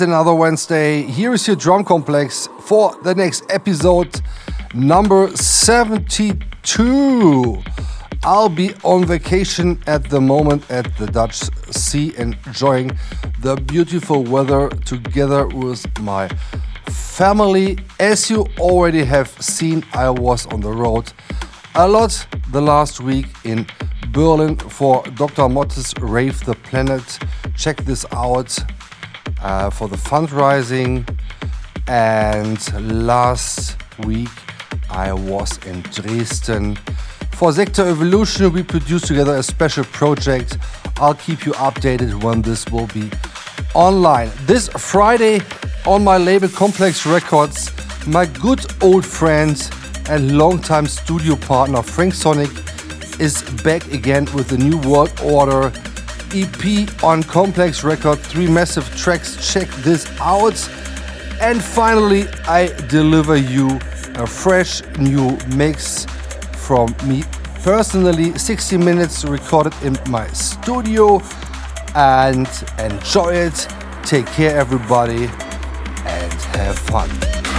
Another Wednesday. Here is your Drumcomplex for the next episode, number 72. I'll be on vacation at the moment at the Dutch Sea, enjoying the beautiful weather together with my family. As you already have seen, I was on the road a lot the last week in Berlin for Dr. Motte's Rave the Planet. Check this out uh, for the fundraising. And last week I was in Dresden. For Sektor Evolution, we produced together a special project. I'll keep you updated when this will be online. This Friday on my label Complex Records, my good old friend and longtime studio partner Frank Sonic is back again with the new World Order EP on Complex Record. Three massive tracks. Check this out. And finally, I deliver you a fresh new mix from me personally. 60 minutes recorded in my studio. And enjoy it. Take care, everybody, and have fun.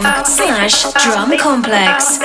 facebook.com slash drumcomplex.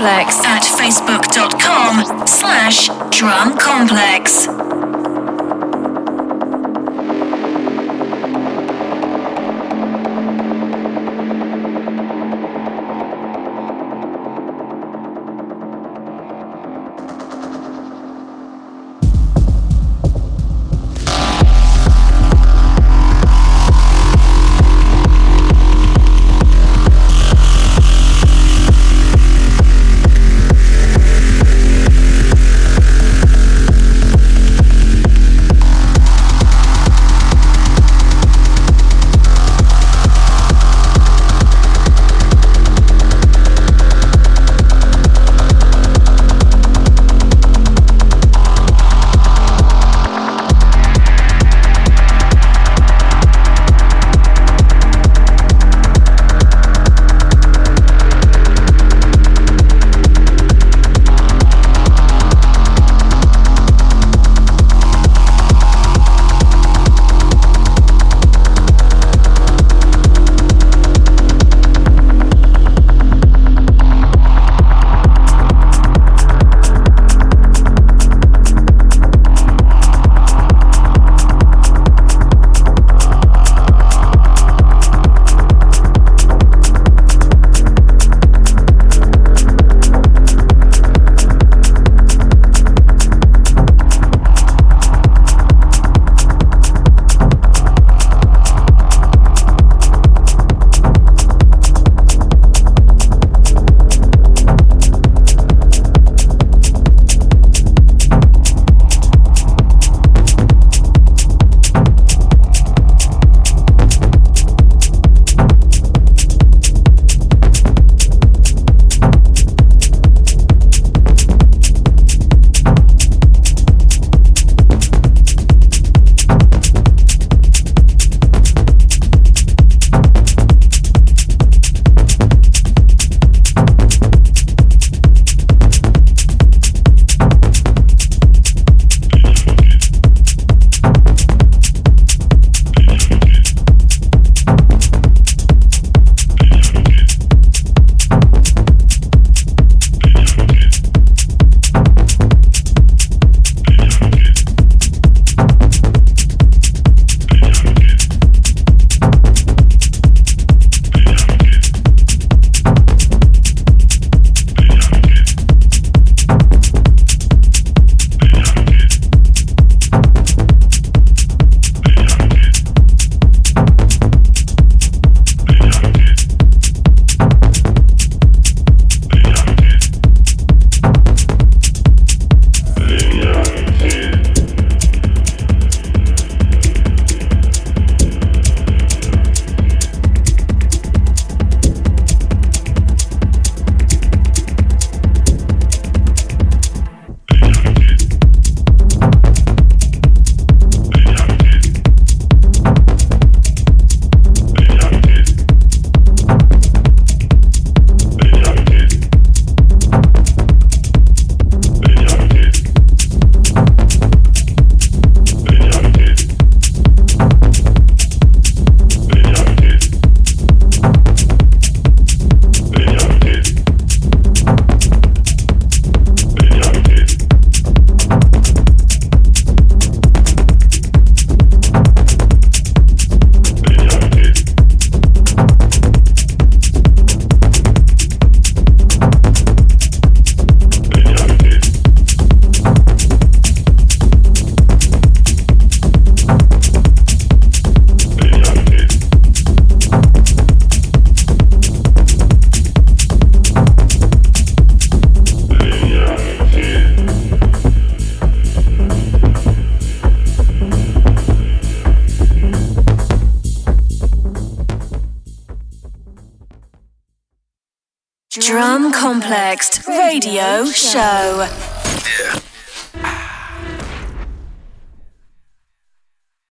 Complex at facebook.com.